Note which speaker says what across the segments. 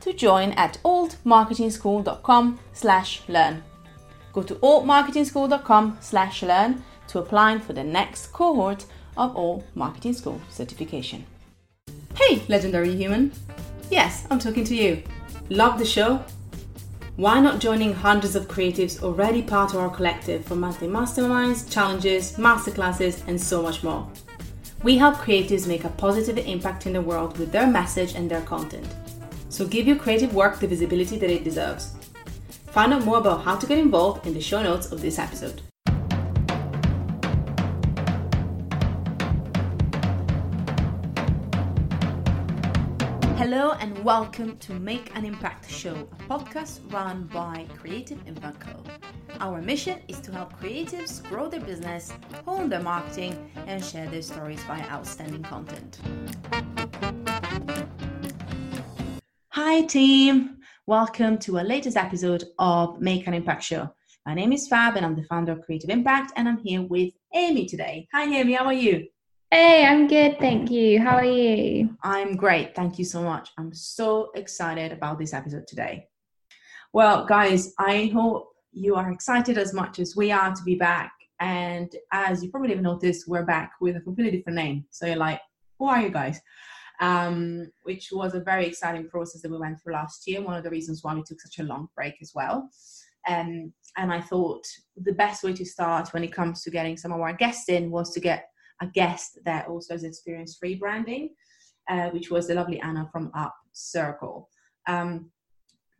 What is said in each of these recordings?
Speaker 1: to join at altmarketingschool.com slash learn. Go to altmarketingschool.com slash learn to apply for the next cohort of Alt Marketing School certification. Hey, legendary human. Yes, I'm talking to you. Love the show? Why not joining hundreds of creatives already part of our collective for monthly masterminds, challenges, masterclasses, and so much more? We help creatives make a positive impact in the world with their message and their content. So give your creative work the visibility that it deserves. Find out more about how to get involved in the show notes of this episode. Hello and welcome to Make an Impact Show, a podcast run by Creative Impact Co. Our mission is to help creatives grow their business, hone their marketing, and share their stories via outstanding content. Hi, team. Welcome to our latest episode of Make an Impact Show. My name is Fab, and I'm the founder of Creative Impact, and I'm here with Amy today. Hi, Amy. How are you?
Speaker 2: Hey, I'm good. Thank you. How are you?
Speaker 1: I'm great. Thank you so much. I'm so excited about this episode today. Well, guys, I hope you are excited as much as we are to be back. And as you probably have noticed, we're back with a completely different name. So you're like, who are you guys? Um, which was a very exciting process that we went through last year. One of the reasons why we took such a long break as well. Um, and I thought the best way to start when it comes to getting some of our guests in was to get a guest that also has experienced rebranding, uh, which was the lovely Anna from Up Circle. Um,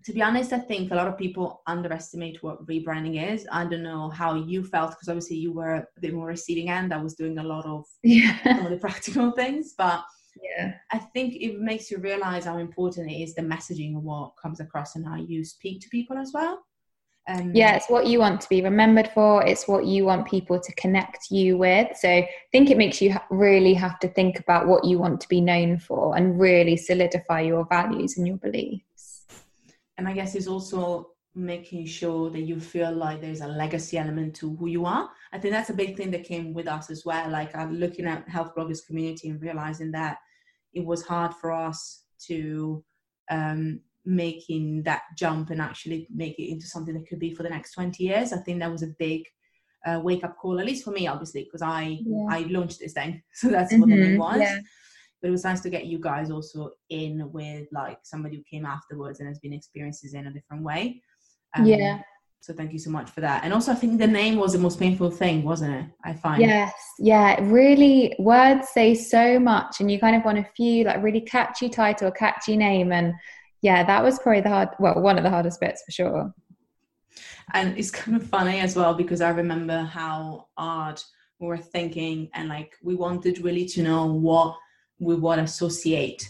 Speaker 1: to be honest, I think a lot of people underestimate what rebranding is. I don't know how you felt because obviously you were a bit more receiving end. I was doing a lot of, yeah. some of the practical things, but
Speaker 2: yeah.
Speaker 1: I think it makes you realize how important it is the messaging and what comes across and how you speak to people as well.
Speaker 2: Um, yeah it's what you want to be remembered for. It's what you want people to connect you with. So i think it makes you really have to think about what you want to be known for and really solidify your values and your beliefs.
Speaker 1: And i guess it's also making sure that you feel like there's a legacy element to who you are. I think that's a big thing that came with us as well like i'm looking at health bloggers community and realizing that it was hard for us to um, making that jump and actually make it into something that could be for the next 20 years. I think that was a big uh, wake up call, at least for me, obviously, because I yeah. I launched this thing, so that's mm-hmm. what the name mm-hmm. was. Yeah. But it was nice to get you guys also in with like somebody who came afterwards and has been experiences in a different way.
Speaker 2: Um, yeah.
Speaker 1: So thank you so much for that. And also, I think the name was the most painful thing, wasn't it? I find.
Speaker 2: Yes, yeah. Really, words say so much, and you kind of want a few like really catchy title, catchy name, and yeah, that was probably the hard. Well, one of the hardest bits for sure.
Speaker 1: And it's kind of funny as well because I remember how hard we were thinking, and like we wanted really to know what we would associate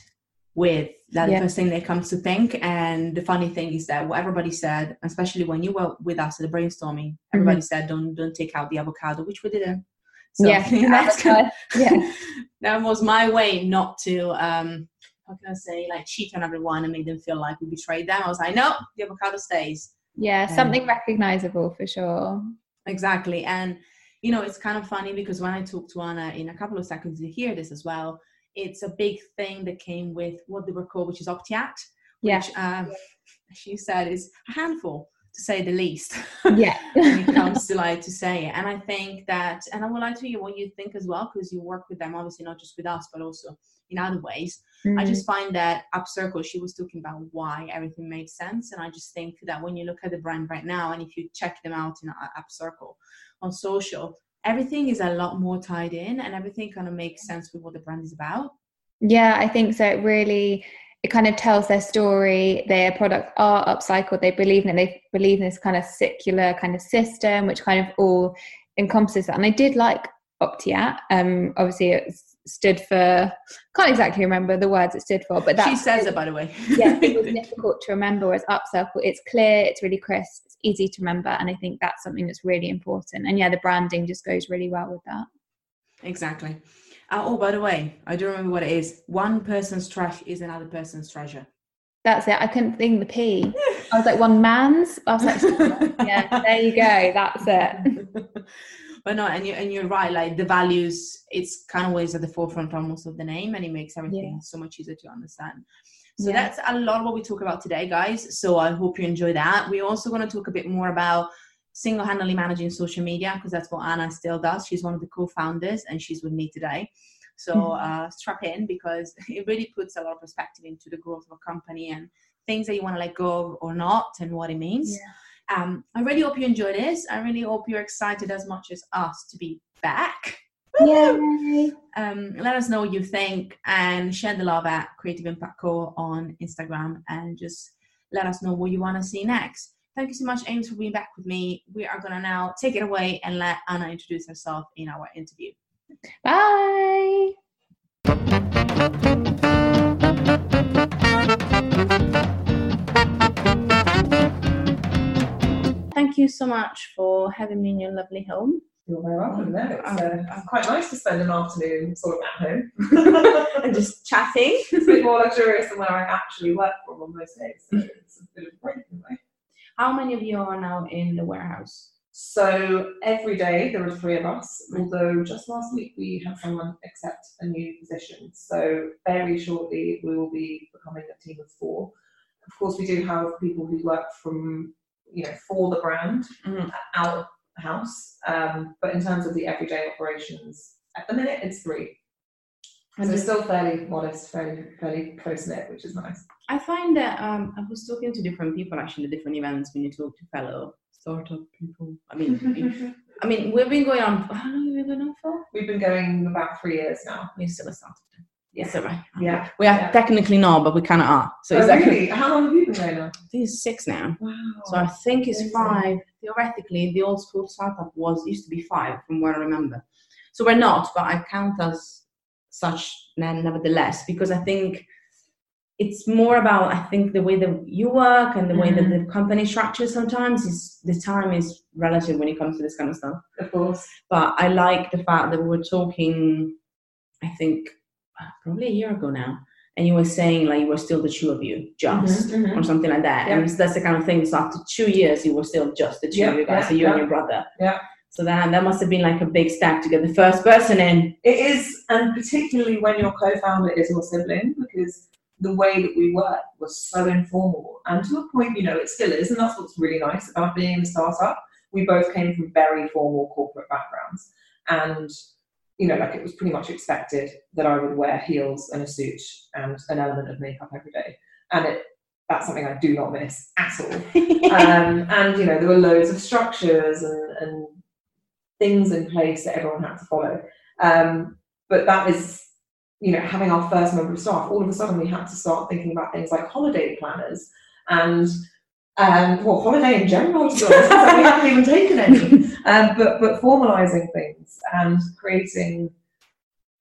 Speaker 1: with that yeah. first thing that comes to think. And the funny thing is that what everybody said especially when you were with us at the brainstorming everybody mm-hmm. said don't don't take out the avocado which we didn't.
Speaker 2: So yeah, that's
Speaker 1: kind yeah. that was my way not to um how can i say like cheat on everyone and make them feel like we betrayed them. I was like no the avocado stays.
Speaker 2: Yeah something recognizable for sure.
Speaker 1: Exactly. And you know it's kind of funny because when i talk to anna in a couple of seconds you hear this as well it's a big thing that came with what they were called, which is Optiat, which yeah. um, she said is a handful. to say the least.
Speaker 2: Yeah.
Speaker 1: when it comes to like to say it. And I think that, and I would like to hear what you think as well, because you work with them, obviously not just with us, but also in other ways.
Speaker 2: Mm.
Speaker 1: I just find that Upcircle, she was talking about why everything made sense. And I just think that when you look at the brand right now, and if you check them out in Upcircle on social, everything is a lot more tied in and everything kind of makes sense with what the brand is about.
Speaker 2: Yeah, I think so. It really it kind of tells their story. Their products are upcycled. They believe in it. They believe in this kind of circular kind of system, which kind of all encompasses that. And I did like Optiat. Um, obviously, it stood for can't exactly remember the words it stood for, but that
Speaker 1: she says it by the way.
Speaker 2: yeah, it was difficult to remember. Whereas Upcircle, it's clear, it's really crisp, it's easy to remember, and I think that's something that's really important. And yeah, the branding just goes really well with that.
Speaker 1: Exactly. Uh, oh, by the way, I do remember what it is. One person's trash is another person's treasure.
Speaker 2: That's it. I couldn't think the P. I was like one man's. I was like, yeah, there you go. That's it.
Speaker 1: But no, and you and you're right. Like the values, it's kind of always at the forefront almost of the name, and it makes everything yeah. so much easier to understand. So yeah. that's a lot of what we talk about today, guys. So I hope you enjoy that. We're also going to talk a bit more about single-handedly managing social media because that's what Anna still does. She's one of the co-founders and she's with me today. So mm-hmm. uh, strap in because it really puts a lot of perspective into the growth of a company and things that you want to let go of or not and what it means. Yeah. Um, I really hope you enjoy this. I really hope you're excited as much as us to be back.
Speaker 2: Yay!
Speaker 1: Um, let us know what you think and share the love at Creative Impact Co on Instagram and just let us know what you want to see next. Thank you so much, Ames, for being back with me. We are going to now take it away and let Anna introduce herself in our interview.
Speaker 2: Bye.
Speaker 1: Thank you so much for having me in your lovely home.
Speaker 3: You're very welcome. No, it's, uh, quite nice to spend an afternoon sort of at home
Speaker 1: and just chatting.
Speaker 3: it's a bit more luxurious than where I actually work from on most days. So it's a bit of a break in a way.
Speaker 1: How many of you are now in the warehouse?
Speaker 3: So every day there are three of us, although just last week we had someone accept a new position. So very shortly we will be becoming a team of four. Of course, we do have people who work from, you know, for the brand mm-hmm. out of the house. Um, but in terms of the everyday operations, at the minute it's three. And so it's still fairly modest, fairly fairly close knit, which is nice.
Speaker 1: I find that um, I was talking to different people actually at different events when you talk to fellow startup people. I mean, I mean, we've been going on. How long have we been going on for?
Speaker 3: We've been going about three years now.
Speaker 1: We're still a startup. Yes, yeah. right.
Speaker 3: Yeah,
Speaker 1: we are
Speaker 3: yeah.
Speaker 1: technically not, but we kind of are.
Speaker 3: So oh, exactly. Really? How long have you been going now? I
Speaker 1: think it's six now.
Speaker 3: Wow.
Speaker 1: So I think it's five. Theoretically, the old school startup was used to be five, from what I remember. So we're not, but I count as such men nevertheless because I think it's more about I think the way that you work and the way mm-hmm. that the company structures sometimes is the time is relative when it comes to this kind of stuff.
Speaker 3: Of course.
Speaker 1: But I like the fact that we were talking I think probably a year ago now. And you were saying like you were still the two of you, just mm-hmm, mm-hmm. or something like that. Yep. And that's the kind of thing. So after two years you were still just the two yep, of you guys, so you and your brother.
Speaker 3: Yeah.
Speaker 1: So that that must have been like a big step to get the first person in.
Speaker 3: It is, and particularly when your co-founder is your sibling, because the way that we work was so informal. And to a point, you know, it still is, and that's what's really nice about being a startup. We both came from very formal corporate backgrounds. And, you know, like it was pretty much expected that I would wear heels and a suit and an element of makeup every day. And it that's something I do not miss at all. um, and, you know, there were loads of structures and, and things in place that everyone had to follow. Um, but that is you know, having our first member of staff, all of a sudden we had to start thinking about things like holiday planners and um, well, holiday in general, to be honest, we haven't even taken any. Um, but but formalising things and creating,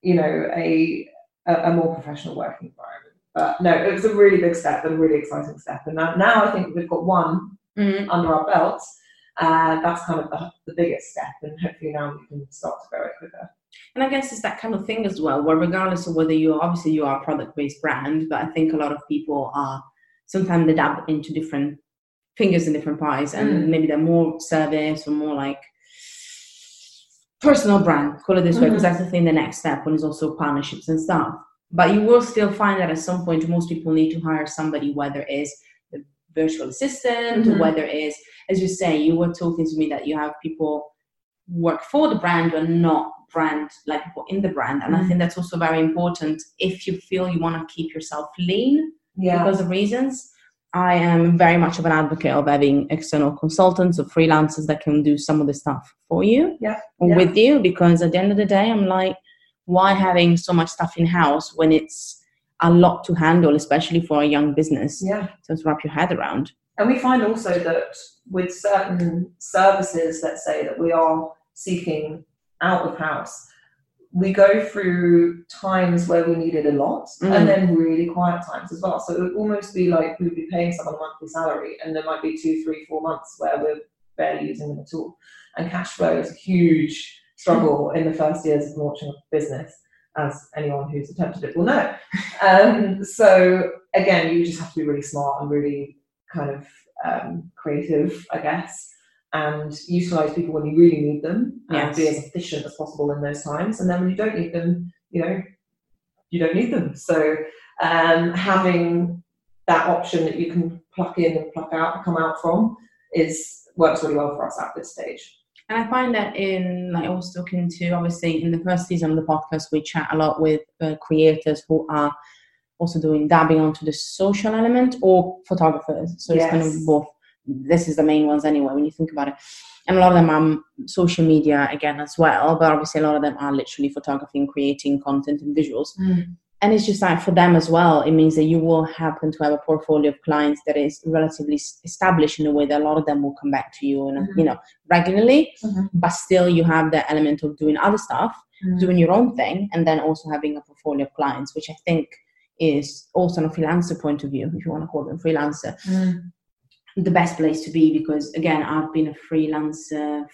Speaker 3: you know, a, a, a more professional working environment. But no, it was a really big step and a really exciting step. And now, now I think we've got one mm-hmm. under our belts. Uh, that's kind of the, the biggest step, and hopefully now we can start to grow it quicker.
Speaker 1: And I guess it's that kind of thing as well, where regardless of whether you obviously you are a product based brand, but I think a lot of people are sometimes they dab into different fingers in different pies, and mm. maybe they're more service or more like personal brand, call it this mm-hmm. way, because that's the thing. The next step one is also partnerships and stuff. But you will still find that at some point, most people need to hire somebody, whether it's the virtual assistant, mm-hmm. or whether it's as you say, you were talking to me that you have people work for the brand but not brand like people in the brand, and I
Speaker 3: Mm.
Speaker 1: think that's also very important if you feel you want to keep yourself lean
Speaker 3: Yeah.
Speaker 1: because of reasons. I am very much of an advocate of having external consultants or freelancers that can do some of the stuff for you
Speaker 3: Yeah,
Speaker 1: or
Speaker 3: yeah.
Speaker 1: with you because at the end of the day, I'm like, why having so much stuff in house when it's a lot to handle, especially for a young business
Speaker 3: yeah.
Speaker 1: to wrap your head around?
Speaker 3: And we find also that with certain services, let's say that we are seeking out of house, we go through times where we need it a lot
Speaker 1: Mm.
Speaker 3: and then really quiet times as well. So it would almost be like we'd be paying someone a monthly salary and there might be two, three, four months where we're barely using them at all. And cash flow is a huge struggle in the first years of launching a business, as anyone who's attempted it will know. Um, so again, you just have to be really smart and really kind of um, creative, I guess, and utilize people when you really need them and be as efficient as possible in those times. And then when you don't need them, you know, you don't need them. So um, having that option that you can pluck in and pluck out and come out from is works really well for us at this stage.
Speaker 1: And I find that in, like I was talking to, obviously, in the first season of the podcast, we chat a lot with uh, creators who are also doing dabbing onto the social element or photographers. So it's kind of both. This is the main ones anyway, when you think about it. And a lot of them are social media again as well, but obviously a lot of them are literally photography and creating content and visuals. And it's just like for them as well, it means that you will happen to have a portfolio of clients that is relatively established in a way that a lot of them will come back to you and
Speaker 3: Mhm.
Speaker 1: you know regularly,
Speaker 3: Mhm.
Speaker 1: but still you have the element of doing other stuff, doing your own thing, and then also having a portfolio of clients, which I think is also on a freelancer point of view, if you want to call them freelancer,
Speaker 3: Mm.
Speaker 1: The best place to be because again, I've been a freelancer,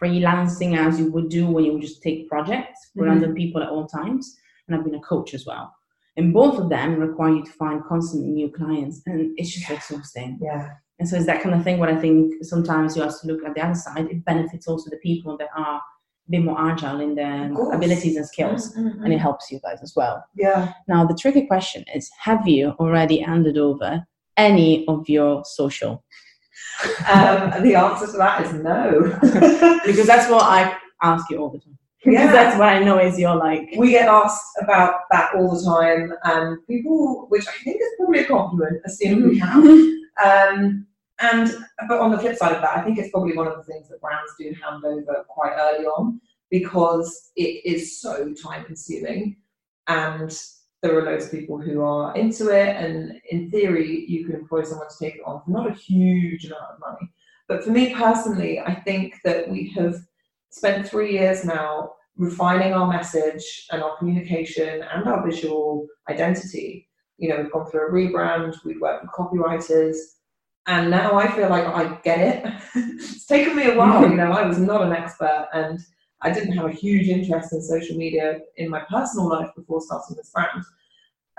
Speaker 1: freelancing as you would do when you would just take projects for
Speaker 3: Mhm.
Speaker 1: random people at all times, and I've been a coach as well. And both of them require you to find constantly new clients, and it's just exhausting.
Speaker 3: Yeah.
Speaker 1: And so it's that kind of thing where I think sometimes you have to look at the other side. It benefits also the people that are a bit more agile in their abilities and skills,
Speaker 3: Mm, mm,
Speaker 1: and it
Speaker 3: mm.
Speaker 1: helps you guys as well.
Speaker 3: Yeah.
Speaker 1: Now, the tricky question is have you already handed over any of your social?
Speaker 3: Um, the answer to that is no.
Speaker 1: Because that's what I ask you all the time. Because
Speaker 3: Yeah.
Speaker 1: that's what I know is you're like,
Speaker 3: we get asked about that all the time, and people, which I think is probably a compliment, assume we have. Um, and but on the flip side of that, I think it's probably one of the things that brands do hand over quite early on because it is so time consuming, and there are loads of people who are into it. And in theory, you could employ someone to take it on for not a huge amount of money. But for me personally, I think that we have spent three years now refining our message and our communication and our visual identity. You know, we've gone through a rebrand, we've worked with copywriters, and now I feel like I get it. it's taken me a while, you know, I was not an expert and I didn't have a huge interest in social media in my personal life before starting this brand.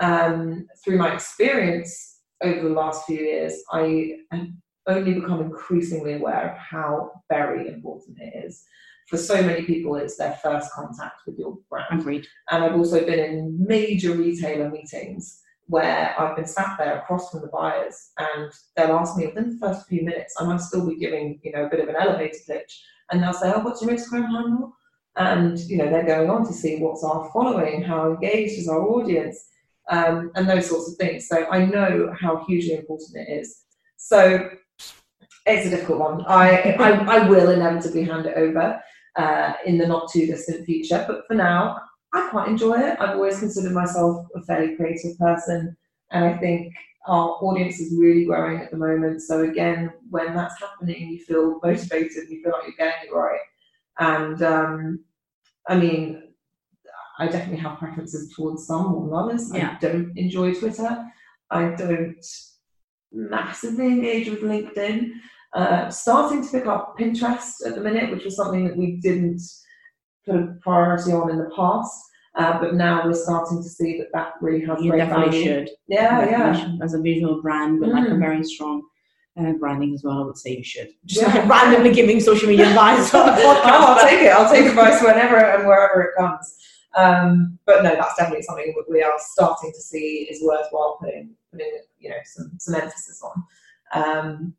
Speaker 3: Um, through my experience over the last few years, I have only become increasingly aware of how very important it is. For so many people, it's their first contact with your brand.
Speaker 1: agreed.
Speaker 3: And I've also been in major retailer meetings where I've been sat there across from the buyers and they'll ask me within the first few minutes, I might still be giving, you know, a bit of an elevator pitch. And they'll say, Oh, what's your Instagram handle? And you know, they're going on to see what's our following, how engaged is our audience, um, and those sorts of things. So I know how hugely important it is. So it's a difficult one. I I, I will inevitably hand it over uh, in the not too distant future, but for now, I quite enjoy it. I've always considered myself a fairly creative person, and I think our audience is really growing at the moment. So again, when that's happening, you feel motivated, you feel like you're getting it right. And um, I mean, I definitely have preferences towards some more than others.
Speaker 1: Yeah.
Speaker 3: I don't enjoy Twitter. I don't massively engage with LinkedIn. Uh, starting to pick up Pinterest at the minute, which was something that we didn't put a priority on in the past. Uh, but now we're starting to see that that really has
Speaker 1: You
Speaker 3: great
Speaker 1: definitely
Speaker 3: value.
Speaker 1: should.
Speaker 3: Yeah, yeah.
Speaker 1: As a visual brand with like a
Speaker 3: Mm.
Speaker 1: very strong uh, branding as well, I would say you should. Just
Speaker 3: Yeah.
Speaker 1: like randomly giving social media advice on the podcast.
Speaker 3: Oh, I'll take it. I'll take advice whenever and wherever it comes. Um, but no, that's definitely something that we are starting to see is worthwhile putting, putting you know, some, some emphasis on. Um,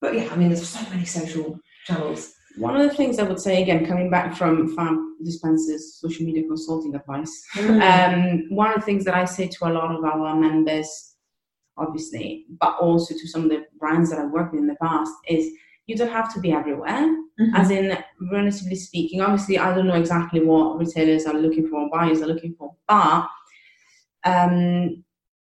Speaker 3: but yeah, I mean, there's so many social channels.
Speaker 1: One of the things I would say again, coming back from farm Dispensers social media consulting advice, um, one of the things that I say to a lot of our members, obviously, but also to some of the brands that I've worked with in the past, is you don't have to be everywhere.
Speaker 3: Mhm.
Speaker 1: As in, relatively speaking, obviously, I don't know exactly what retailers are looking for, or buyers are looking for, but um,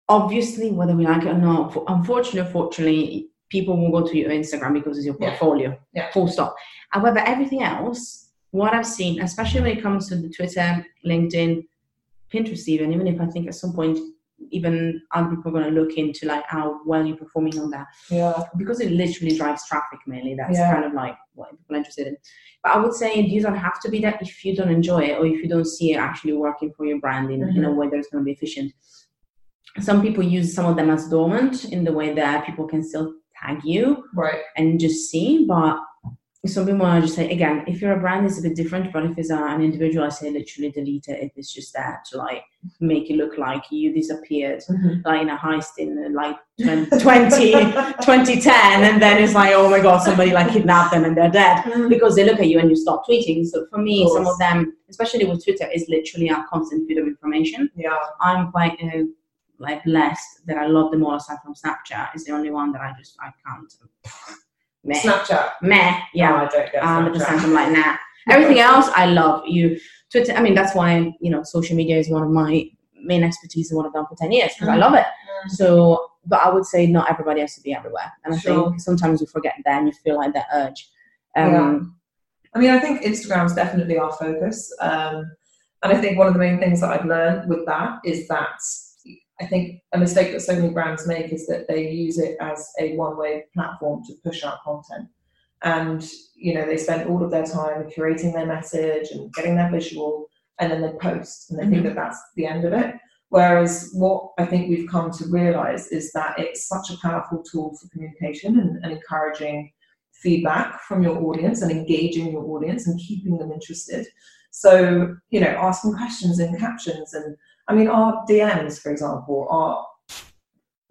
Speaker 1: obviously, whether we like it or not, unfortunately, unfortunately, people will go to your Instagram because it's your portfolio.
Speaker 3: Yeah.
Speaker 1: Full stop. However, everything else, what I've seen, especially when it comes to the Twitter, LinkedIn, Pinterest, even, even if I think at some point, even other people are going to look into like how well you're performing on that
Speaker 3: Yeah.
Speaker 1: because it literally drives traffic mainly. That's
Speaker 3: Yeah.
Speaker 1: kind of like what people are interested in. But I would say you don't have to be that if you don't enjoy it or if you don't see it actually working for your brand in, in a way that's going to be efficient. Some people use some of them as dormant in the way that people can still tag you
Speaker 3: Right.
Speaker 1: and just see. But some people I just say again, if you're a brand, it's a bit different. But if it's an individual, I say literally delete it if it's just that to like make it look like you disappeared,
Speaker 3: Mhm.
Speaker 1: like in a heist in like 20, 20 2010, and then it's like, oh my god, somebody like kidnapped them and they're dead because they look at you and you stop tweeting. So for me,
Speaker 3: Of
Speaker 1: some of them, especially with Twitter, is literally a constant feed of information.
Speaker 3: Yeah.
Speaker 1: I'm quite uh, like blessed that I love them all aside from Snapchat. It's the only one that I just I can't. Meh,
Speaker 3: Snapchat.
Speaker 1: meh, yeah,
Speaker 3: No, I don't get. Snapchat.
Speaker 1: I'm like nah. Everything else, I love you. Twitter. I mean, that's why you know social media is one of my main expertise and what I've done for ten years because I
Speaker 3: Mhm.
Speaker 1: love it.
Speaker 3: Mm.
Speaker 1: So, but I would say not everybody has to be everywhere, and I
Speaker 3: Sure.
Speaker 1: think sometimes you forget that and you feel like that urge. Um,
Speaker 3: I mean, I think Instagram is definitely our focus. Um, and I think one of the main things that I've learned with that is that I think a mistake that so many brands make is that they use it as a one way platform to push out content. And, you know, they spend all of their time curating their message and getting their visual, and then they post and they think mm-hmm. that that's the end of it. Whereas what I think we've come to realize is that it's such a powerful tool for communication and, and encouraging feedback from your audience and engaging your audience and keeping them interested. So, you know, asking questions in captions and I mean our DMs, for example, are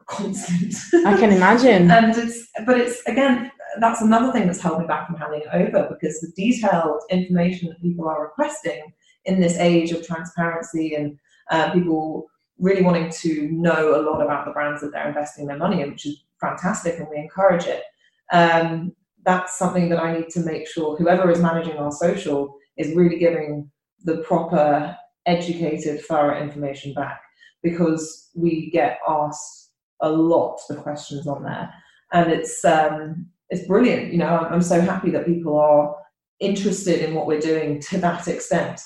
Speaker 3: constant.
Speaker 1: I can imagine.
Speaker 3: and it's but it's again that's another thing that's held me back from handing it over because the detailed information that people are requesting in this age of transparency and uh, people really wanting to know a lot about the brands that they're investing their money in, which is fantastic and we encourage it. Um, that's something that I need to make sure whoever is managing our social is really giving the proper, educated, thorough information back because we get asked a lot of questions on there, and it's um, it's brilliant. You know, I'm, so happy that people are interested in what we're doing to that extent.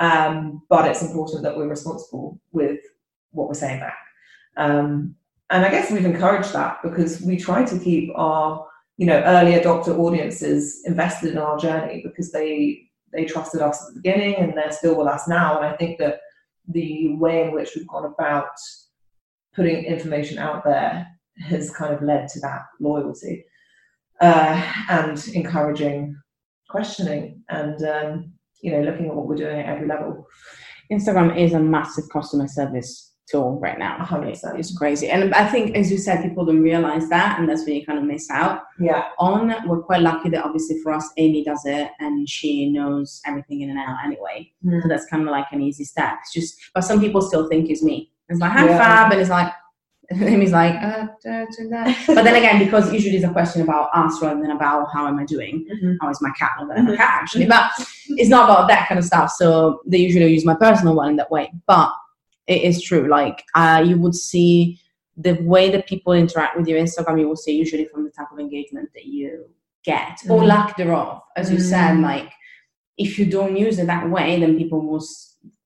Speaker 3: Um, but it's important that we're responsible with what we're saying back. Um, and I guess we've encouraged that because we try to keep our you know early adopter audiences invested in our journey because they they trusted us at the beginning and they're still with us now. And I think that the way in which we've gone about putting information out there has kind of led to that loyalty uh, and encouraging questioning and um, you know looking at what we're doing at every level.
Speaker 1: Instagram is a massive customer service tool right now.
Speaker 3: A hundred
Speaker 1: It's,
Speaker 3: percent.
Speaker 1: it's crazy. And I think, as you said, people don't realize that, and that's when you kind of miss out
Speaker 3: Yeah,
Speaker 1: on. We're quite lucky that obviously for us, Amy does it and she knows everything in and out anyway.
Speaker 3: Mm.
Speaker 1: So that's kind of like an easy step. It's just, but some people still think it's me. It's like, hi,
Speaker 3: Yeah.
Speaker 1: Fab. And it's like, Amy's like, uh, da, da, da. but then again, because usually it's a question about us rather than about how am I doing
Speaker 3: Mhm.
Speaker 1: how is my cat not that I'm cat actually but it's not about that kind of stuff so they usually use my personal one in that way but it is true like uh, you would see the way that people interact with your instagram you will see usually from the type of engagement that you get or
Speaker 3: Mhm.
Speaker 1: lack thereof as you said
Speaker 3: Mm.
Speaker 1: like if you don't use it that way then people will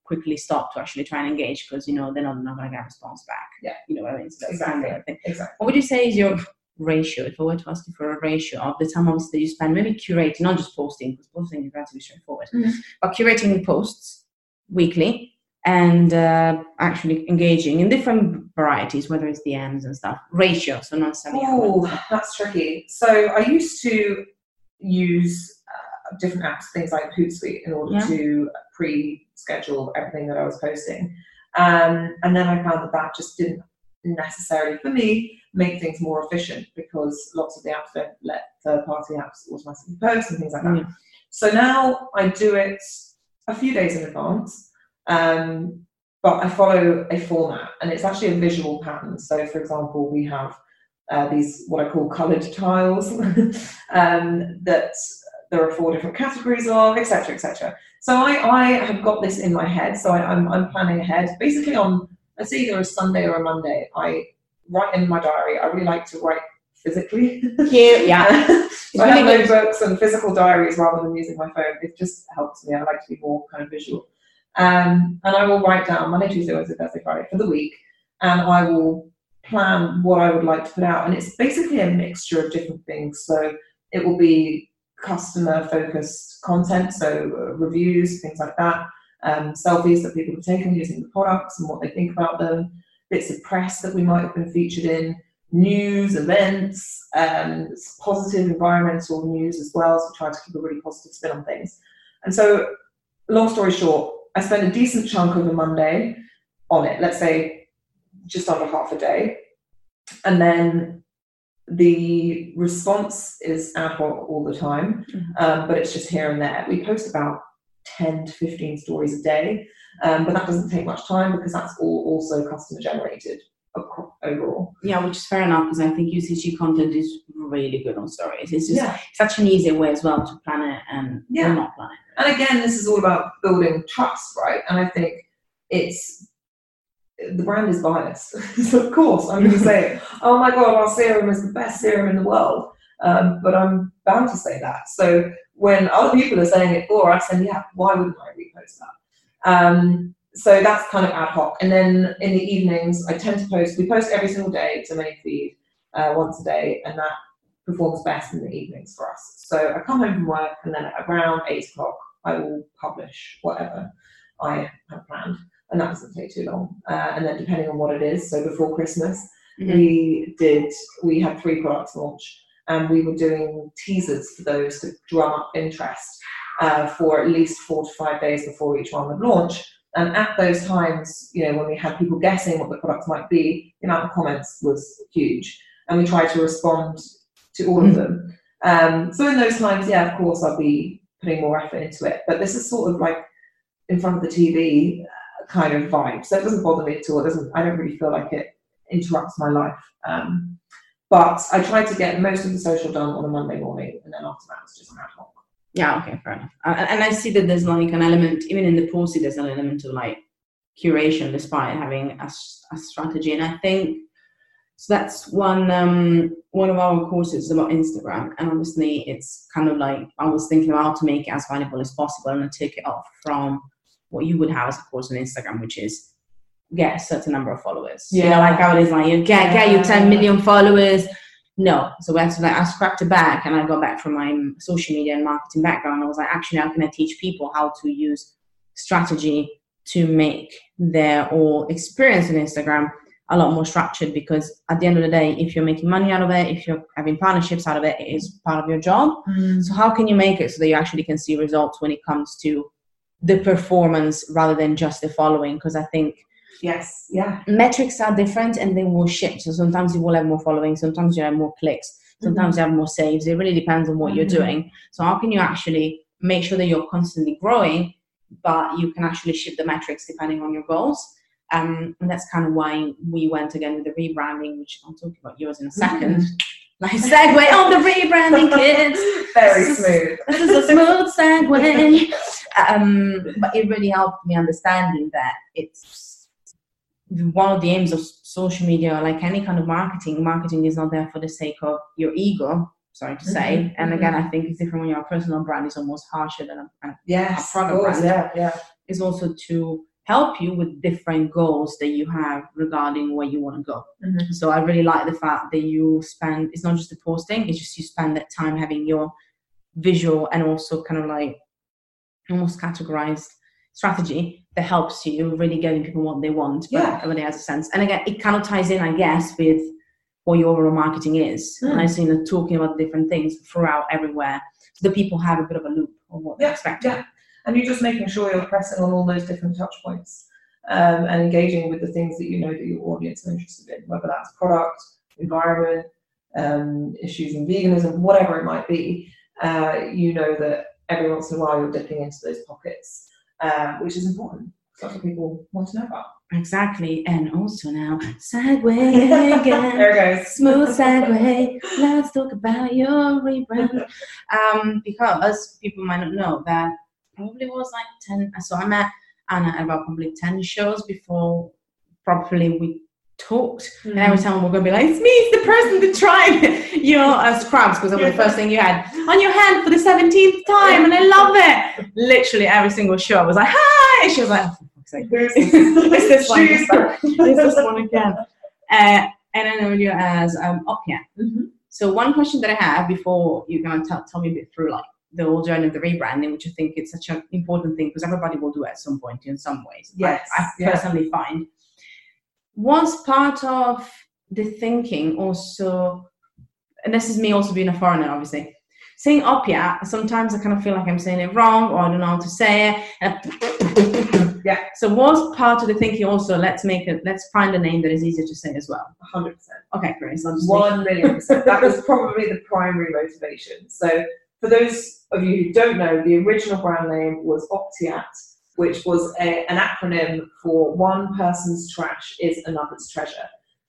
Speaker 1: quickly stop to actually try and engage because you know they're not, not going to get a response back
Speaker 3: Yeah.
Speaker 1: you know what i mean so that's kind of
Speaker 3: Exactly. exactly.
Speaker 1: what would you say is your ratio if I were to ask you for a ratio of the time obviously that you spend maybe curating, not just posting, because posting is relatively straightforward,
Speaker 3: Mhm.
Speaker 1: but curating posts weekly and uh, actually engaging in different varieties, whether it's the DMs and stuff, ratio, so not necessarily.
Speaker 3: Oh, that's tricky. So I used to use uh, different apps, things like Hootsuite, in order
Speaker 1: Yeah.
Speaker 3: to pre-schedule everything that I was posting. Um, and then I found that that just didn't necessarily, for me, make things more efficient because lots of the apps don't let third party apps automatically post and things like that. Mm. So now I do it a few days in advance. Um, but I follow a format and it's actually a visual pattern. So, for example, we have uh, these what I call coloured tiles um, that there are four different categories of, etc., etc. So I, I have got this in my head. So I, am I'm, I'm planning ahead. Basically, on let's say either a Sunday or a Monday, I write in my diary. I really like to write physically.
Speaker 1: Cute, yeah.
Speaker 3: so I have notebooks and physical diaries rather than using my phone. It just helps me. I like to be more kind of visual. Um, and I will write down Monday, Tuesday, Wednesday, Thursday, Friday for the week, and I will plan what I would like to put out. And it's basically a mixture of different things. So it will be customer focused content, so uh, reviews, things like that, um, selfies that people have taken using the products and what they think about them, bits of press that we might have been featured in, news, events, um, positive environmental news as well. So we try to keep a really positive spin on things. And so, long story short, I spend a decent chunk of a Monday on it. Let's say just under half a day. And then the response is ad hoc all the time, mm-hmm. um, but it's just here and there. We post about 10 to 15 stories a day, um, but that doesn't take much time because that's all also customer generated overall.
Speaker 1: Yeah, which is fair enough because I think UCG content is really good on stories. It's just yeah. such an easy way as well to plan it and yeah. not plan it.
Speaker 3: And again, this is all about building trust, right? And I think it's the brand is biased. so of course, I'm going to say, "Oh my god, our serum is the best serum in the world." Um, but I'm bound to say that. So when other people are saying it for, I say, "Yeah, why wouldn't I repost that?" Um, so that's kind of ad hoc. And then in the evenings, I tend to post. We post every single day to main feed uh, once a day, and that performs best in the evenings for us. So I come home from work, and then around eight o'clock, I will publish whatever I have planned and that doesn't take too long. Uh, and then depending on what it is, so before Christmas, mm-hmm. we did we had three products launch, and we were doing teasers for those to drum up interest uh, for at least four to five days before each one would launch. And at those times, you know, when we had people guessing what the product might be, the amount of comments was huge, and we tried to respond to all mm-hmm. of them. Um, so in those times, yeah, of course, I'll be putting more effort into it. But this is sort of like in front of the TV kind of vibe. So it doesn't bother me at all. It doesn't. I don't really feel like it interrupts my life. Um, but I try to get most of the social done on a Monday morning, and then after that, it's just an ad hoc.
Speaker 1: Yeah. Okay. Fair enough. Uh, and I see that there's like an element, even in the posty, there's an element of like curation, despite having a, a strategy. And I think so. That's one um, one of our courses about Instagram, and obviously it's kind of like I was thinking about how to make it as valuable as possible, and I take it off from what you would have as a course on Instagram, which is get a certain number of followers. Yeah. You know, like how it is like you get get you 10 million followers. No. So that's like I scrapped it back and I got back from my social media and marketing background. I was like, actually how can I teach people how to use strategy to make their whole experience on Instagram a lot more structured because at the end of the day, if you're making money out of it, if you're having partnerships out of it, it is part of your job. Mm. So how can you make it so that you actually can see results when it comes to the performance rather than just the following because i think
Speaker 3: yes yeah
Speaker 1: metrics are different and they will shift so sometimes you will have more following sometimes you have more clicks sometimes mm-hmm. you have more saves it really depends on what mm-hmm. you're doing so how can you actually make sure that you're constantly growing but you can actually shift the metrics depending on your goals um, and that's kind of why we went again with the rebranding which i'll talk about yours in a 2nd mm-hmm. Like segue on the rebranding kids.
Speaker 3: Very smooth.
Speaker 1: This is a smooth segue. Um, but it really helped me understanding that it's one of the aims of social media, like any kind of marketing. Marketing is not there for the sake of your ego. Sorry to say, mm-hmm, and again, I think it's different when you're a personal brand. It's almost harsher than a, a,
Speaker 3: yes,
Speaker 1: a product
Speaker 3: brand. Yeah, yeah.
Speaker 1: It's also to help you with different goals that you have regarding where you want to go. Mm-hmm. So I really like the fact that you spend it's not just the posting, it's just you spend that time having your visual and also kind of like almost categorized strategy that helps you really getting people what they want, but yeah. everybody has a sense. And again, it kind of ties in, I guess, with what your overall marketing is. Mm. And I see you talking about different things throughout everywhere. So that people have a bit of a loop on what
Speaker 3: yeah,
Speaker 1: they expect.
Speaker 3: Yeah and you're just making sure you're pressing on all those different touch points. um, and engaging with the things that you know that your audience are interested in, whether that's product, environment, um, issues in veganism, whatever it might be, uh, you know that every once in a while you're dipping into those pockets, uh, which is important. That's what people want to know about.
Speaker 1: Exactly, and also now segue again.
Speaker 3: there it goes.
Speaker 1: Smooth segue. Let's talk about your rebrand. Um, because people might not know that probably was like ten. So I met Anna at about probably ten shows before properly we talked. And every time we're gonna be like, "It's me, it's the person that tried your uh, scrubs," because that was the first thing you had on your hand for the seventeenth time, and I love it. Literally every single show, I was like, "Hi!" And she was like. Oh, like,
Speaker 3: Who's
Speaker 1: is this one? Is this one again? Uh, and I know you as um, Opia.
Speaker 3: Mhm.
Speaker 1: So one question that I have before you're gonna tell, tell me a bit through like the whole journey of the rebranding, which I think it's such an important thing because everybody will do it at some point in some ways.
Speaker 3: Yes,
Speaker 1: I, I
Speaker 3: yeah.
Speaker 1: personally find was part of the thinking also, and this is me also being a foreigner, obviously. Saying Opia, sometimes I kind of feel like I'm saying it wrong or I don't know how to say it.
Speaker 3: Yeah.
Speaker 1: So was part of the thinking also let's make it let's find a name that is easier to say as well.
Speaker 3: 100%.
Speaker 1: Okay, great. So
Speaker 3: One million percent. That was probably the primary motivation. So, for those of you who don't know, the original brand name was Optiat, which was a, an acronym for one person's trash is another's treasure.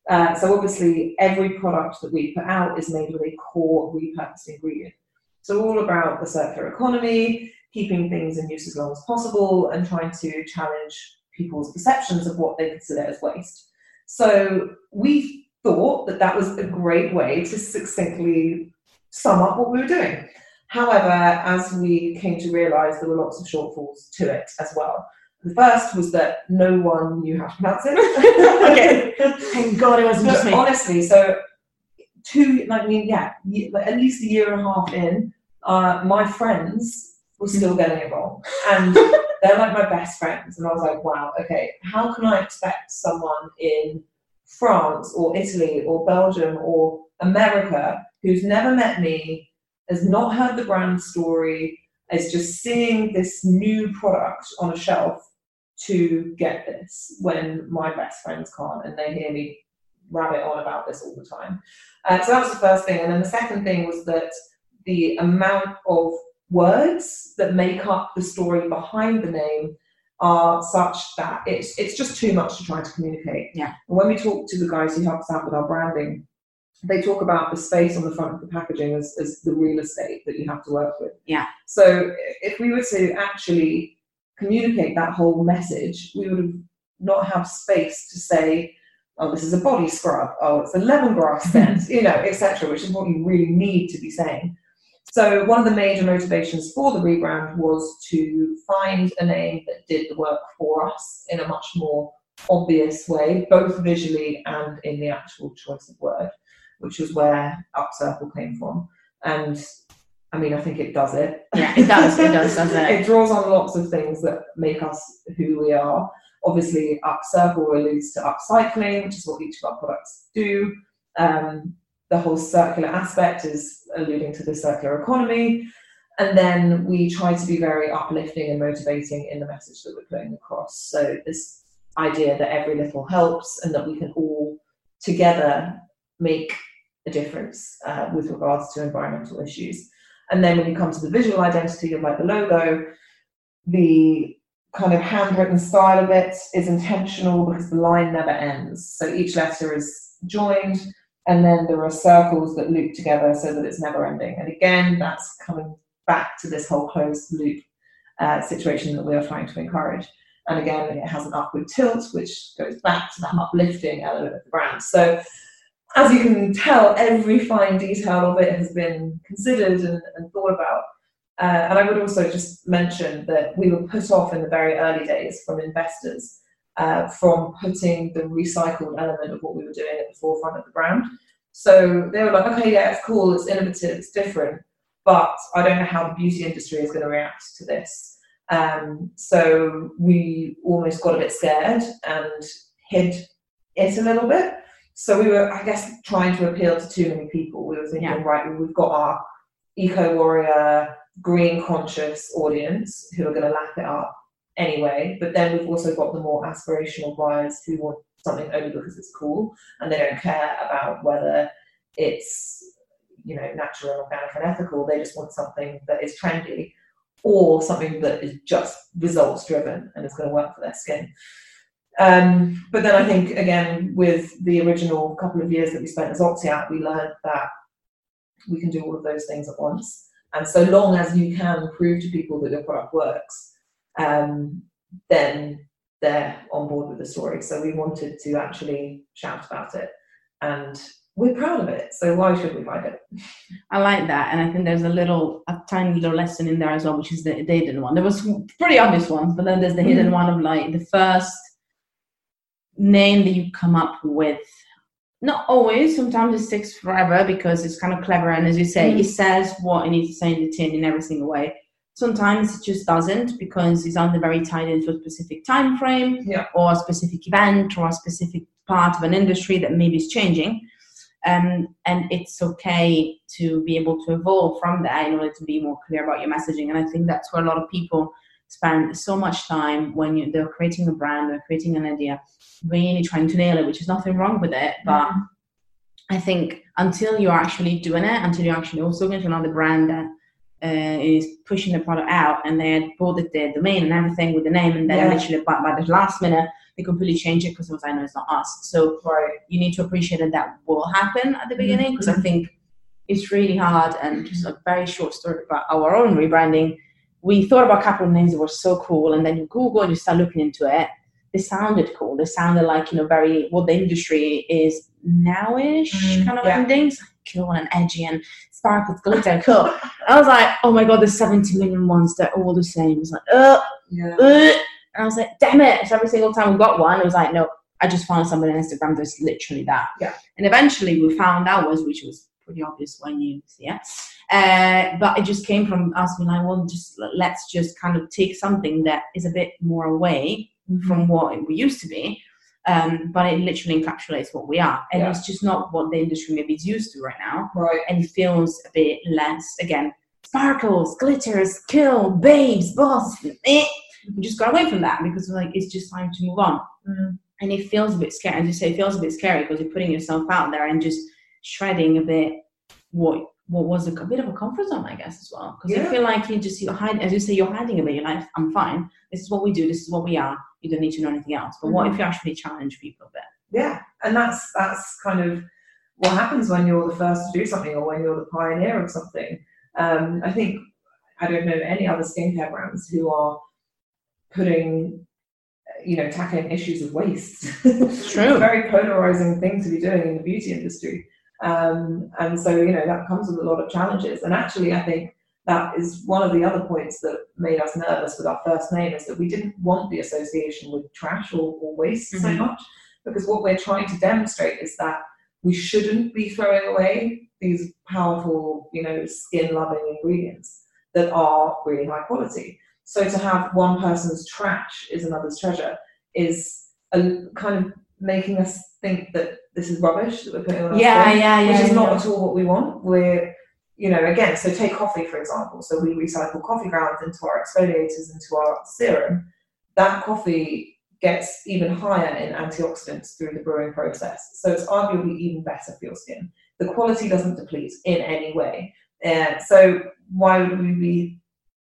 Speaker 3: Uh, so, obviously, every product that we put out is made with a core repurposed ingredient. So, all about the circular economy, keeping things in use as long as possible, and trying to challenge people's perceptions of what they consider as waste. So, we thought that that was a great way to succinctly sum up what we were doing. However, as we came to realise, there were lots of shortfalls to it as well. The first was that no one knew how to pronounce it.
Speaker 1: Okay. Thank God it wasn't just me.
Speaker 3: honestly, so two, like, I mean, yeah, like, at least a year and a half in, uh, my friends were still getting it wrong. And they're like my best friends. And I was like, wow, okay, how can I expect someone in France or Italy or Belgium or America who's never met me, has not heard the brand story, is just seeing this new product on a shelf to get this when my best friends can't and they hear me rabbit on about this all the time. Uh, so that was the first thing. And then the second thing was that the amount of words that make up the story behind the name are such that it's it's just too much to try to communicate.
Speaker 1: Yeah.
Speaker 3: And when we talk to the guys who help us out with our branding, they talk about the space on the front of the packaging as, as the real estate that you have to work with.
Speaker 1: Yeah.
Speaker 3: So if we were to actually communicate that whole message, we would not have space to say, oh, this is a body scrub, oh, it's a lemongrass scent, you know, etc., which is what you really need to be saying. So one of the major motivations for the rebrand was to find a name that did the work for us in a much more obvious way, both visually and in the actual choice of word, which was where Upcircle came from. And I mean, I think it does it.
Speaker 1: Yeah, it does, it does, doesn't it?
Speaker 3: it draws on lots of things that make us who we are. Obviously, Upcircle alludes to upcycling, which is what each of our products do. Um, the whole circular aspect is alluding to the circular economy. And then we try to be very uplifting and motivating in the message that we're putting across. So, this idea that every little helps and that we can all together make a difference uh, with regards to environmental issues. And then when you come to the visual identity of like the logo, the kind of handwritten style of it is intentional because the line never ends. So each letter is joined, and then there are circles that loop together so that it's never ending. And again, that's coming back to this whole closed loop uh, situation that we are trying to encourage. And again, it has an upward tilt, which goes back to that uplifting element of the brand. So as you can tell, every fine detail of it has been considered and, and thought about. Uh, and I would also just mention that we were put off in the very early days from investors uh, from putting the recycled element of what we were doing at the forefront of the brand. So they were like, okay, yeah, it's cool, it's innovative, it's different, but I don't know how the beauty industry is going to react to this. Um, so we almost got a bit scared and hid it a little bit. So we were, I guess, trying to appeal to too many people. We were thinking,
Speaker 1: Yeah.
Speaker 3: right, well, we've got our eco warrior, green conscious audience who are going to lap it up. anyway. But then we've also got the more aspirational buyers who want something only because it's cool and they don't care about whether it's you know natural and organic and ethical. They just want something that is trendy or something that is just results driven and is going to work for their skin. Um, but then I think again with the original couple of years that we spent as Optiat, we learned that we can do all of those things at once. And so long as you can prove to people that your product works, um, then they're on board with the story. So we wanted to actually shout about it, and we're proud of it. So why should we hide it?
Speaker 1: I like that, and I think there's a little, a tiny little lesson in there as well, which is the, the hidden one. There was pretty obvious ones, but then there's the hidden mm. one of like the first name that you come up with not always sometimes it sticks forever because it's kind of clever and as you say mm. it says what it needs to say in the tin in every single way sometimes it just doesn't because it's under very tied into a specific time frame
Speaker 3: yeah.
Speaker 1: or a specific event or a specific part of an industry that maybe is changing um, and it's okay to be able to evolve from that in order to be more clear about your messaging and i think that's where a lot of people spend so much time when you, they're creating a brand or creating an idea, really trying to nail it, which is nothing wrong with it. But mm-hmm. I think until you're actually doing it, until you're actually also going to another brand that uh, is pushing the product out and they had bought the, the domain and everything with the name, and then yeah. literally by, by the last minute they completely change it because it was I know it's not us. So
Speaker 3: right.
Speaker 1: you need to appreciate that that will happen at the beginning because mm-hmm. I think it's really hard and just a very short story about our own rebranding we thought about a couple of names that were so cool, and then you Google and you start looking into it. They sounded cool. They sounded like you know very what the industry is nowish mm, kind of yeah. endings, cool and edgy and sparkles, glitter, cool. I was like, oh my god, there's 70 million ones. They're all the same. It's like, uh, yeah. uh. and I was like, damn it! So every single time we got one, it was like, no, I just found somebody on Instagram that's literally that.
Speaker 3: Yeah.
Speaker 1: And eventually we found ours, which was pretty obvious when you see it. Uh, but it just came from us being like, well, just let's just kind of take something that is a bit more away mm-hmm. from what we used to be. Um, but it literally encapsulates what we are, and yeah. it's just not what the industry maybe is used to right now.
Speaker 3: Right.
Speaker 1: And it feels a bit less again sparkles, glitters, kill, babes, boss. Eh. We just got away from that because like it's just time to move on.
Speaker 3: Mm.
Speaker 1: And it feels a bit scary. As you say, it feels a bit scary because you're putting yourself out there and just shredding a bit what what was a, a bit of a comfort zone, I guess, as well. Because yeah. you feel like you just you're hiding, as you say, you're hiding a bit. You're like, I'm fine. This is what we do. This is what we are. You don't need to know anything else. But mm-hmm. what if you actually challenge people a bit?
Speaker 3: Yeah, and that's that's kind of what happens when you're the first to do something or when you're the pioneer of something. Um, I think I don't know any other skincare brands who are putting you know tackling issues of waste.
Speaker 1: True.
Speaker 3: very polarizing thing to be doing in the beauty industry. Um, and so, you know, that comes with a lot of challenges. And actually, I think that is one of the other points that made us nervous with our first name is that we didn't want the association with trash or, or waste mm-hmm. so much. Because what we're trying to demonstrate is that we shouldn't be throwing away these powerful, you know, skin loving ingredients that are really high quality. So to have one person's trash is another's treasure is a kind of making us think that this is rubbish that we're putting on our
Speaker 1: yeah, skin, yeah, yeah,
Speaker 3: which is
Speaker 1: yeah.
Speaker 3: not at all what we want. We're, you know, again, so take coffee for example. So we recycle coffee grounds into our exfoliators, into our serum. That coffee gets even higher in antioxidants through the brewing process. So it's arguably even better for your skin. The quality doesn't deplete in any way. Uh, so why would we be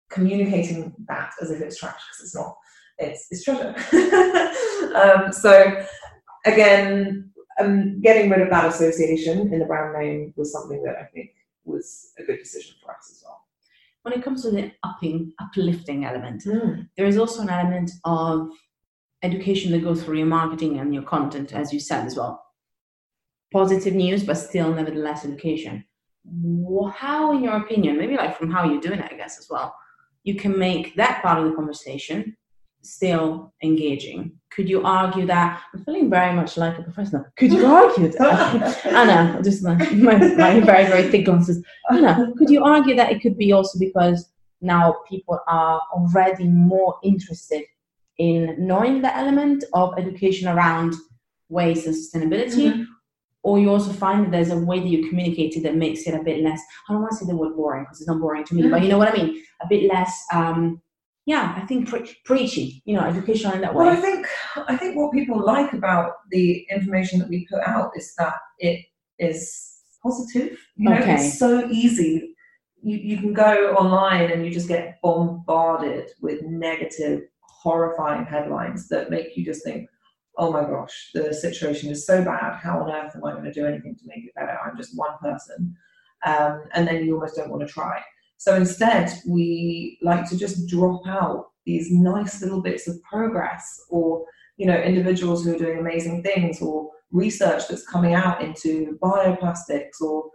Speaker 3: communicating that as if it's trash? Because it's not. It's, it's treasure. um, so again, um, getting rid of that association in the brand name was something that I think was a good decision for us as well.
Speaker 1: When it comes to the upping, uplifting element,
Speaker 3: mm.
Speaker 1: there is also an element of education that goes through your marketing and your content, as you said as well. Positive news, but still, nevertheless, education. How, in your opinion, maybe like from how you're doing it, I guess as well, you can make that part of the conversation still engaging could you argue that I'm feeling very much like a professional? Could you argue that? Anna, just my, my, my very, very thick glasses. Anna, could you argue that it could be also because now people are already more interested in knowing the element of education around waste and sustainability? Mm-hmm. Or you also find that there's a way that you communicate it that makes it a bit less, I don't want to say the word boring because it's not boring to me, mm-hmm. but you know what I mean? A bit less um, yeah, I think pre- preachy, you know, educational in that way.
Speaker 3: Well, I think I think what people like about the information that we put out is that it is positive. You know,
Speaker 1: Okay.
Speaker 3: it's so easy. You, you can go online and you just get bombarded with negative, horrifying headlines that make you just think, oh my gosh, the situation is so bad. How on earth am I going to do anything to make it better? I'm just one person. Um, and then you almost don't want to try. So instead, we like to just drop out these nice little bits of progress or, you know, individuals who are doing amazing things or research that's coming out into bioplastics or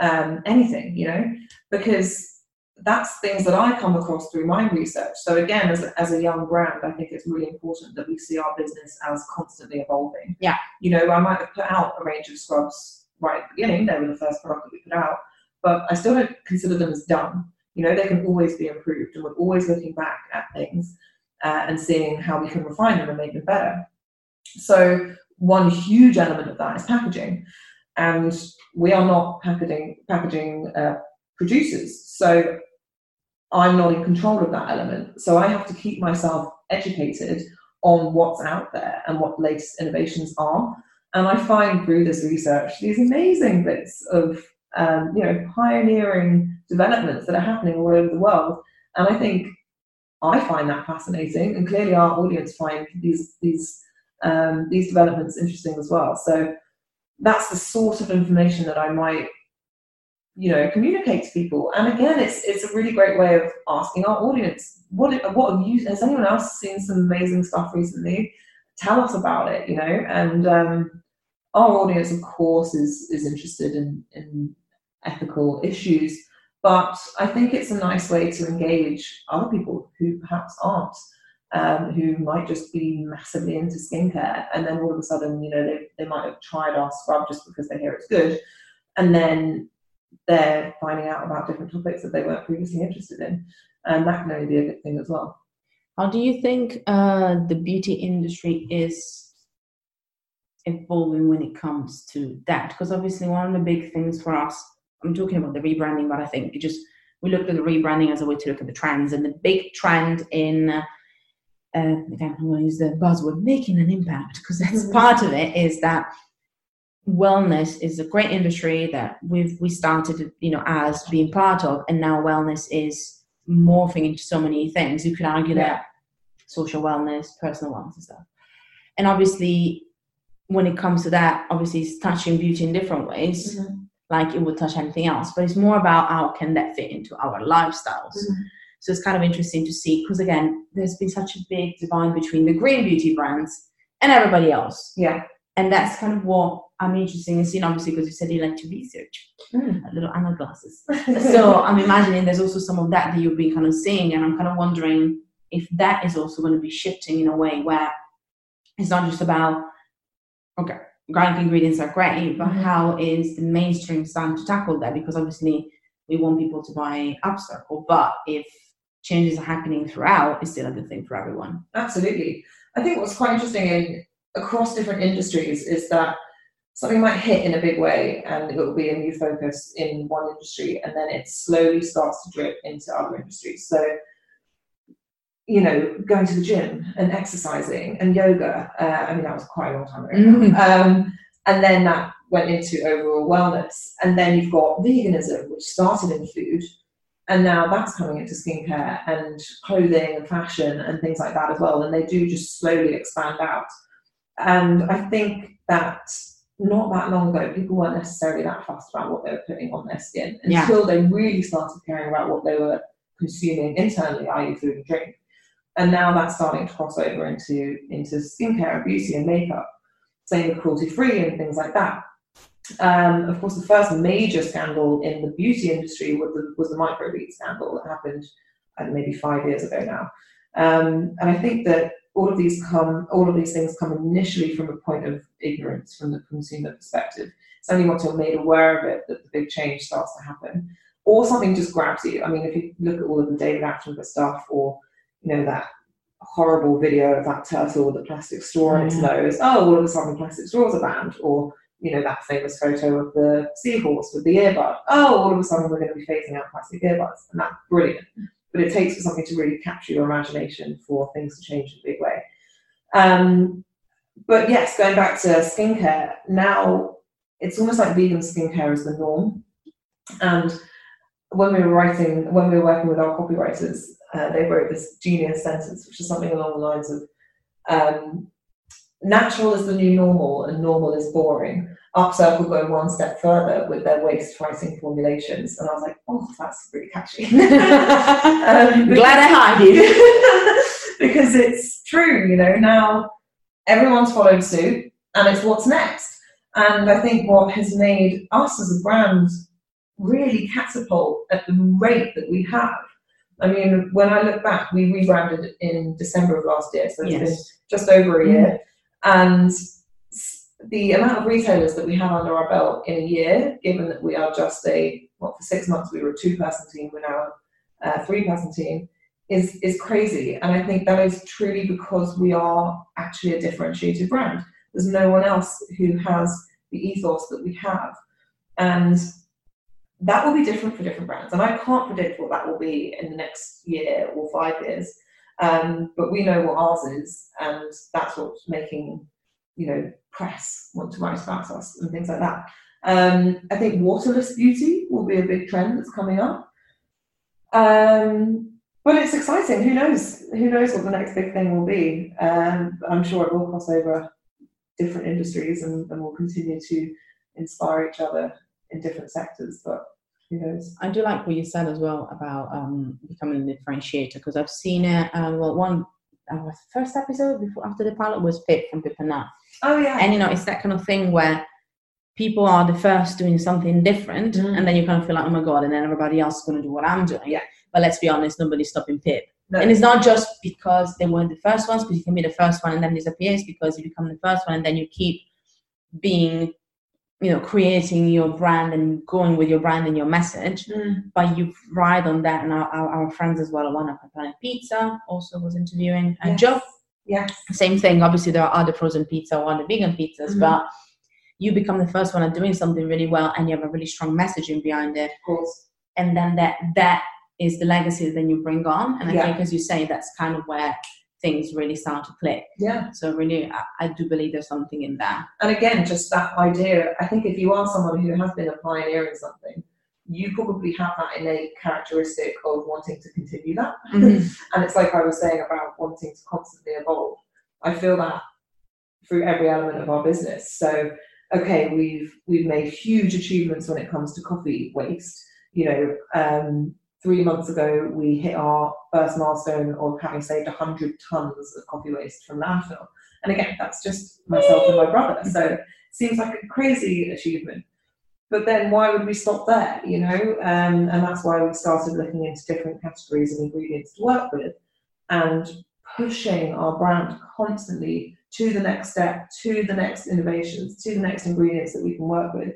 Speaker 3: um, anything, you know, because that's things that I come across through my research. So again, as a, as a young brand, I think it's really important that we see our business as constantly evolving.
Speaker 1: Yeah.
Speaker 3: You know, I might have put out a range of scrubs right at the beginning. They were the first product that we put out, but I still don't consider them as done. You know, they can always be improved, and we're always looking back at things uh, and seeing how we can refine them and make them better. So one huge element of that is packaging, and we are not packaging packaging uh, producers. So I'm not in control of that element. So I have to keep myself educated on what's out there and what latest innovations are. And I find through this research these amazing bits of um, you know pioneering developments that are happening all over the world. And I think I find that fascinating, and clearly our audience find these these um, these developments interesting as well. So that's the sort of information that I might you know communicate to people and again it's it's a really great way of asking our audience what what have you has anyone else seen some amazing stuff recently tell us about it you know and um, our audience of course is is interested in in ethical issues but i think it's a nice way to engage other people who perhaps aren't um, who might just be massively into skincare and then all of a sudden you know they, they might have tried our scrub just because they hear it's good and then they're finding out about different topics that they weren't previously interested in. And that can only be a good thing as well.
Speaker 1: How do you think uh, the beauty industry is evolving when it comes to that? Because obviously, one of the big things for us, I'm talking about the rebranding, but I think it just we looked at the rebranding as a way to look at the trends, and the big trend in uh, again, I'm going to use the buzzword making an impact because that's part of it is that wellness is a great industry that we've we started you know as being part of and now wellness is morphing into so many things. You could argue
Speaker 3: Yeah.
Speaker 1: that social wellness personal wellness and stuff. And obviously when it comes to that obviously it's touching beauty in different ways like it would touch anything else but it's more about how can that fit into our lifestyles
Speaker 3: Mhm.
Speaker 1: so it's kind of interesting to see because again there's been such a big divide between the green beauty brands and everybody else
Speaker 3: Yeah.
Speaker 1: and that's kind of what I'm interested in seeing, obviously, because you said you like to research
Speaker 3: Mm.
Speaker 1: a little Anna glasses. So I'm imagining there's also some of that that you'll be kind of seeing, and I'm kind of wondering if that is also going to be shifting in a way where it's not just about okay, organic ingredients are great, but
Speaker 3: Mhm.
Speaker 1: how is the mainstream starting to tackle that? Because obviously we want people to buy Upcircle, but if changes are happening throughout, it's still a good thing for everyone.
Speaker 3: Absolutely. I think what's quite interesting in across different industries is that something might hit in a big way and it will be a new focus in one industry and then it slowly starts to drip into other industries. So, you know, going to the gym and exercising and yoga, uh, I mean, that was quite a long time ago.
Speaker 1: Mhm.
Speaker 3: Um, and then that went into overall wellness. And then you've got veganism, which started in food. And now that's coming into skincare and clothing and fashion and things like that as well. And they do just slowly expand out. And I think that not that long ago, people weren't necessarily that fussed about what they were putting on their skin
Speaker 1: Yeah.
Speaker 3: until they really started caring about what they were consuming internally, i.e., food and drink. And now that's starting to cross over into, into skincare and beauty and makeup. Same with cruelty free and things like that. Um, of course, the first major scandal in the beauty industry was the, was the microbead scandal that happened uh, maybe five years ago now. Um, and I think that all of these come, all of these things come initially from a point of ignorance from the consumer perspective. It's only once you're made aware of it that the big change starts to happen, or something just grabs you. I mean, if you look at all of the David Attenborough stuff, or you know that horrible video of that turtle with the plastic straw in its nose. Oh, all of a sudden plastic straws are banned, or you know that famous photo of the seahorse with the earbud. Oh, all of a sudden we're going to be phasing out plastic earbuds, and that's brilliant but it takes for something to really capture your imagination for things to change in a big way. Um, but yes, going back to skincare, now it's almost like vegan skincare is the norm. And when we were writing, when we were working with our copywriters, uh, they wrote this genius sentence, which is something along the lines of um, natural is the new normal and normal is boring. Upcircle go one step further with their waste pricing formulations. And I was like, oh, that's really catchy.
Speaker 1: um, Glad I had you.
Speaker 3: because it's true, you know, now everyone's followed suit and it's what's next. And I think what has made us as a brand really catapult at the rate that we have. I mean, when I look back, we rebranded in December of last year, so it's yes. been just over a year. Mm-hmm. And the amount of retailers that we have under our belt in a year, given that we are just a, what, for six months we were a two person team, we're now a three person team, is, is crazy. And I think that is truly because we are actually a differentiated brand. There's no one else who has the ethos that we have. And that will be different for different brands. And I can't predict what that will be in the next year or five years. Um, but we know what ours is, and that's what's making, you know, press want to write about us and things like that. Um, I think waterless beauty will be a big trend that's coming up. Um, but it's exciting. Who knows? Who knows what the next big thing will be? Um, I'm sure it will cross over different industries and, and will continue to inspire each other in different sectors. But who knows?
Speaker 1: I do like what you said as well about um, becoming a differentiator because I've seen it. Um, well, one our first episode before after the pilot was Pip from Pip and Nut.
Speaker 3: Oh yeah.
Speaker 1: And you know, it's that kind of thing where people are the first doing something different, mm. and then you kind of feel like, oh my god, and then everybody else is going to do what I'm doing.
Speaker 3: Yeah.
Speaker 1: But let's be honest, nobody's stopping Pip. No. And it's not just because they weren't the first ones, because you can be the first one and then disappear. It's because you become the first one and then you keep being you know creating your brand and going with your brand and your message mm. but you ride on that and our, our, our friends as well one of planet pizza also was interviewing and yes. joe
Speaker 3: yes
Speaker 1: same thing obviously there are other frozen pizza or other vegan pizzas mm-hmm. but you become the first one at doing something really well and you have a really strong messaging behind it
Speaker 3: of course
Speaker 1: and then that that is the legacy that you bring on and i yeah. think as you say that's kind of where things really start to click.
Speaker 3: Yeah.
Speaker 1: So really, I, I, do believe there's something in there.
Speaker 3: And again, just that idea. I think if you are someone who has been a pioneer in something, you probably have that innate characteristic of wanting to continue that. Mm-hmm. and it's like I was saying about wanting to constantly evolve. I feel that through every element of our business. So, okay, we've we've made huge achievements when it comes to coffee waste. You know, um, three months ago, we hit our first milestone of having saved 100 tons of coffee waste from landfill. And again, that's just myself and my brother. So it seems like a crazy achievement. But then why would we stop there, you know? Um, and that's why we started looking into different categories of ingredients to work with and pushing our brand constantly to the next step, to the next innovations, to the next ingredients that we can work with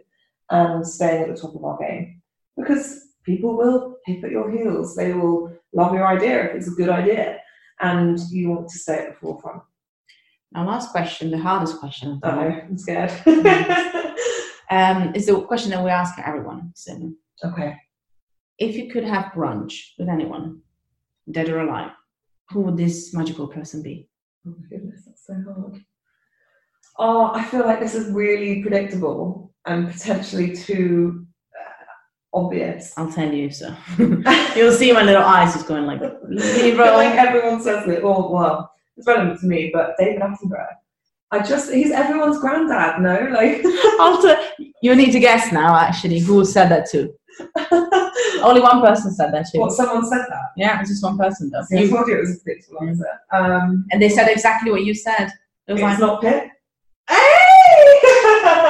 Speaker 3: and staying at the top of our game. Because people will hip at your heels. They will love your idea if it's a good idea, and you want to stay at the forefront.
Speaker 1: Now, last question, the hardest question.
Speaker 3: Oh, I'm scared.
Speaker 1: um, is the question that we ask everyone. So,
Speaker 3: okay.
Speaker 1: If you could have brunch with anyone, dead or alive, who would this magical person be?
Speaker 3: Oh my goodness, that's so hard. Oh, I feel like this is really predictable and potentially too obvious.
Speaker 1: I'll tell you so. You'll see my little eyes just going like,
Speaker 3: like everyone says it. Oh well, it's relevant to me, but David Attenborough. I just he's everyone's granddad, no? Like
Speaker 1: after you need to guess now actually who said that to? Only one person said that too.
Speaker 3: What someone said that?
Speaker 1: Yeah, it's just one person though.
Speaker 3: Yeah, I told you it was a predictable answer. Um,
Speaker 1: and they said exactly what you said.
Speaker 3: It was it's like, not Pip.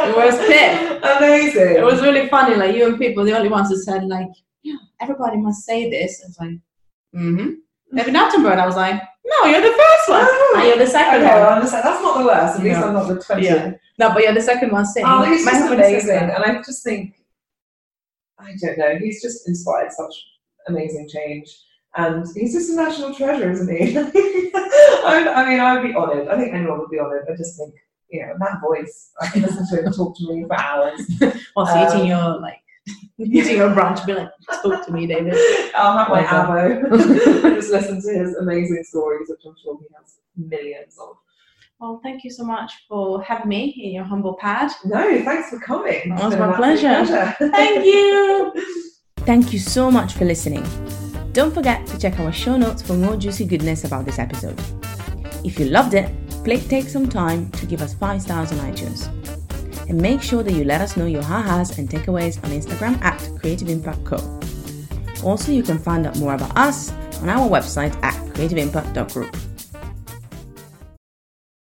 Speaker 1: It was Pip.
Speaker 3: Amazing.
Speaker 1: It was really funny. Like you and people, the only ones who said like, yeah, everybody must say this. I was like, mm-hmm. David Attenborough. And I was like, no, you're the first one. Oh. And you're the second
Speaker 3: okay,
Speaker 1: one.
Speaker 3: Well, that's not the worst. At least I'm not the 20.
Speaker 1: Yeah. No, but you're the second one saying.
Speaker 3: Oh, he's just amazing. And I just think, I don't know, he's just inspired such amazing change. And he's just a national treasure, isn't he? I mean, I would be honoured. I think anyone would be honoured. I just think you know, that voice. I can listen to him talk to me for hours.
Speaker 1: Whilst um, eating your like using your brand to be like, talk to me, David.
Speaker 3: I'll have my
Speaker 1: Well
Speaker 3: Avo. Just listen to his amazing stories, which I'm sure he has millions of.
Speaker 1: Well, thank you so much for having me in your humble pad.
Speaker 3: No, thanks for coming. It's
Speaker 1: was my
Speaker 3: an absolute
Speaker 1: pleasure. Thank you. Thank you so much for listening. Don't forget to check our show notes for more juicy goodness about this episode. If you loved it, please take some time to give us 5 stars on iTunes. And make sure that you let us know your ha-has and takeaways on Instagram at Creative Impact Co. Also, you can find out more about us on our website at creativeimpact.group.